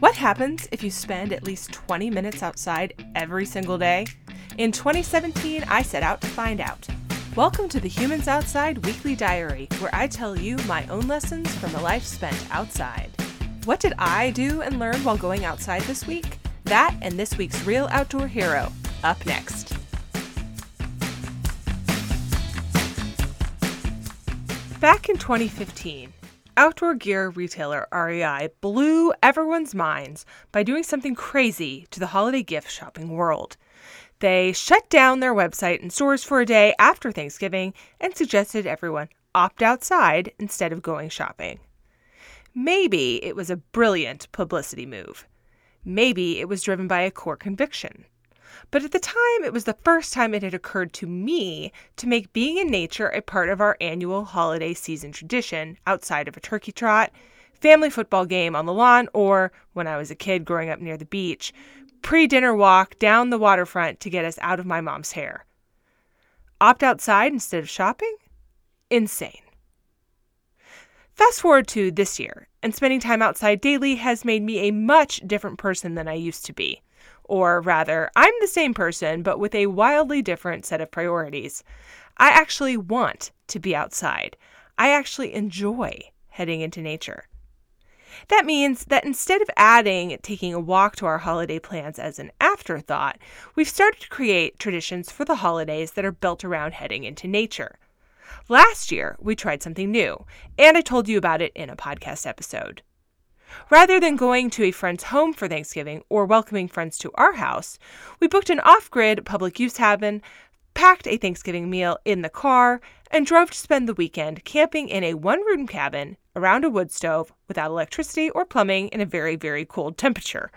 What happens if you spend at least 20 minutes outside every single day? In 2017, I set out to find out. Welcome to the Humans Outside Weekly Diary, where I tell you my own lessons from a life spent outside. What did I do and learn while going outside this week? That and this week's Real Outdoor Hero, up next. Back in 2015, outdoor gear retailer REI blew everyone's minds by doing something crazy to the holiday gift shopping world. They shut down their website and stores for a day after Thanksgiving and suggested everyone opt outside instead of going shopping. Maybe it was a brilliant publicity move. Maybe it was driven by a core conviction. But at the time, it was the first time it had occurred to me to make being in nature a part of our annual holiday season tradition outside of a turkey trot, family football game on the lawn, or, when I was a kid growing up near the beach, pre dinner walk down the waterfront to get us out of my mom's hair. Opt outside instead of shopping? Insane. Fast forward to this year, and spending time outside daily has made me a much different person than I used to be. Or rather, I'm the same person, but with a wildly different set of priorities. I actually want to be outside. I actually enjoy heading into nature. That means that instead of adding taking a walk to our holiday plans as an afterthought, we've started to create traditions for the holidays that are built around heading into nature. Last year, we tried something new, and I told you about it in a podcast episode. Rather than going to a friend's home for Thanksgiving or welcoming friends to our house, we booked an off grid public use cabin, packed a Thanksgiving meal in the car, and drove to spend the weekend camping in a one room cabin around a wood stove without electricity or plumbing in a very, very cold temperature.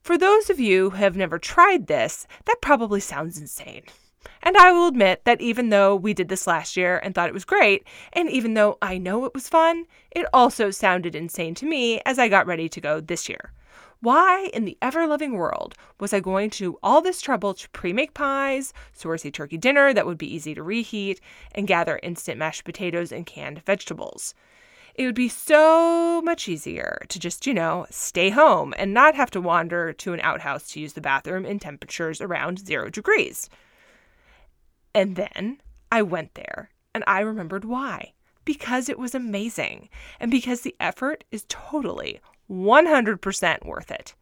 For those of you who have never tried this, that probably sounds insane. And I will admit that even though we did this last year and thought it was great, and even though I know it was fun, it also sounded insane to me as I got ready to go this year. Why in the ever loving world was I going to all this trouble to pre make pies, source a turkey dinner that would be easy to reheat, and gather instant mashed potatoes and canned vegetables? It would be so much easier to just, you know, stay home and not have to wander to an outhouse to use the bathroom in temperatures around zero degrees. And then I went there and I remembered why. Because it was amazing and because the effort is totally 100% worth it.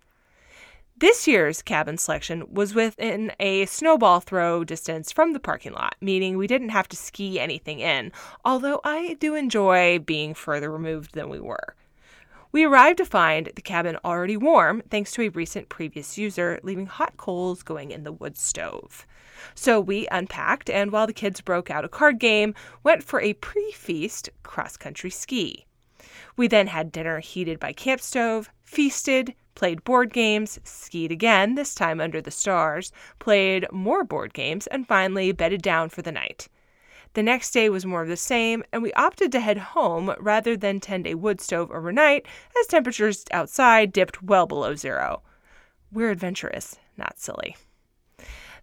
This year's cabin selection was within a snowball throw distance from the parking lot, meaning we didn't have to ski anything in, although I do enjoy being further removed than we were. We arrived to find the cabin already warm thanks to a recent previous user leaving hot coals going in the wood stove. So we unpacked, and while the kids broke out a card game, went for a pre feast cross country ski. We then had dinner heated by camp stove, feasted, played board games, skied again, this time under the stars, played more board games, and finally bedded down for the night. The next day was more of the same, and we opted to head home rather than tend a wood stove overnight, as temperatures outside dipped well below zero. We're adventurous, not silly.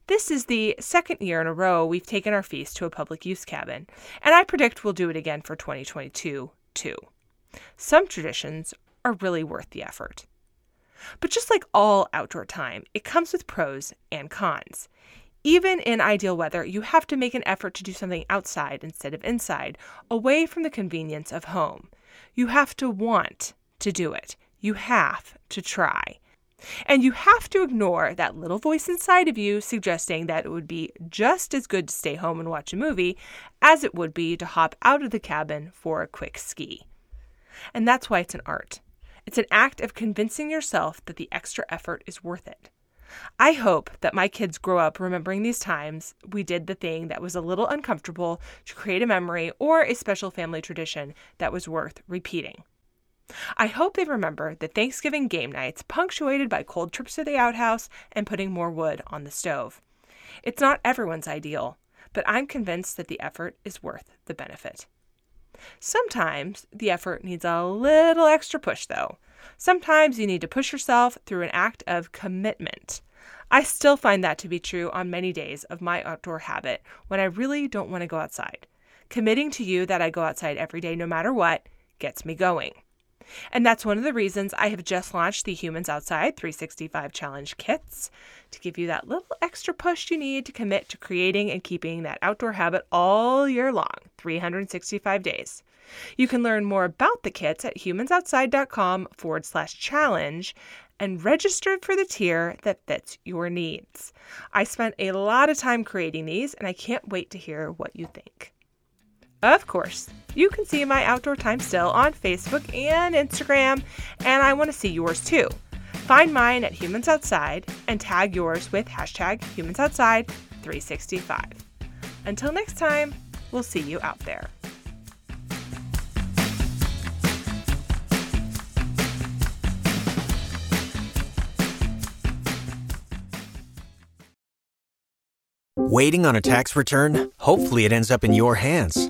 This is the second year in a row we've taken our feast to a public use cabin, and I predict we'll do it again for 2022 too. Some traditions are really worth the effort. But just like all outdoor time, it comes with pros and cons. Even in ideal weather, you have to make an effort to do something outside instead of inside, away from the convenience of home. You have to want to do it. You have to try. And you have to ignore that little voice inside of you suggesting that it would be just as good to stay home and watch a movie as it would be to hop out of the cabin for a quick ski. And that's why it's an art. It's an act of convincing yourself that the extra effort is worth it. I hope that my kids grow up remembering these times we did the thing that was a little uncomfortable to create a memory or a special family tradition that was worth repeating. I hope they remember the Thanksgiving game nights punctuated by cold trips to the outhouse and putting more wood on the stove. It's not everyone's ideal, but I'm convinced that the effort is worth the benefit. Sometimes the effort needs a little extra push, though. Sometimes you need to push yourself through an act of commitment. I still find that to be true on many days of my outdoor habit when I really don't want to go outside. Committing to you that I go outside every day no matter what gets me going. And that's one of the reasons I have just launched the Humans Outside 365 Challenge kits to give you that little extra push you need to commit to creating and keeping that outdoor habit all year long, 365 days. You can learn more about the kits at humansoutside.com forward slash challenge and register for the tier that fits your needs. I spent a lot of time creating these and I can't wait to hear what you think. Of course, you can see my outdoor time still on Facebook and Instagram, and I want to see yours too. Find mine at Humans Outside and tag yours with hashtag Humans Outside 365. Until next time, we'll see you out there. Waiting on a tax return? Hopefully, it ends up in your hands.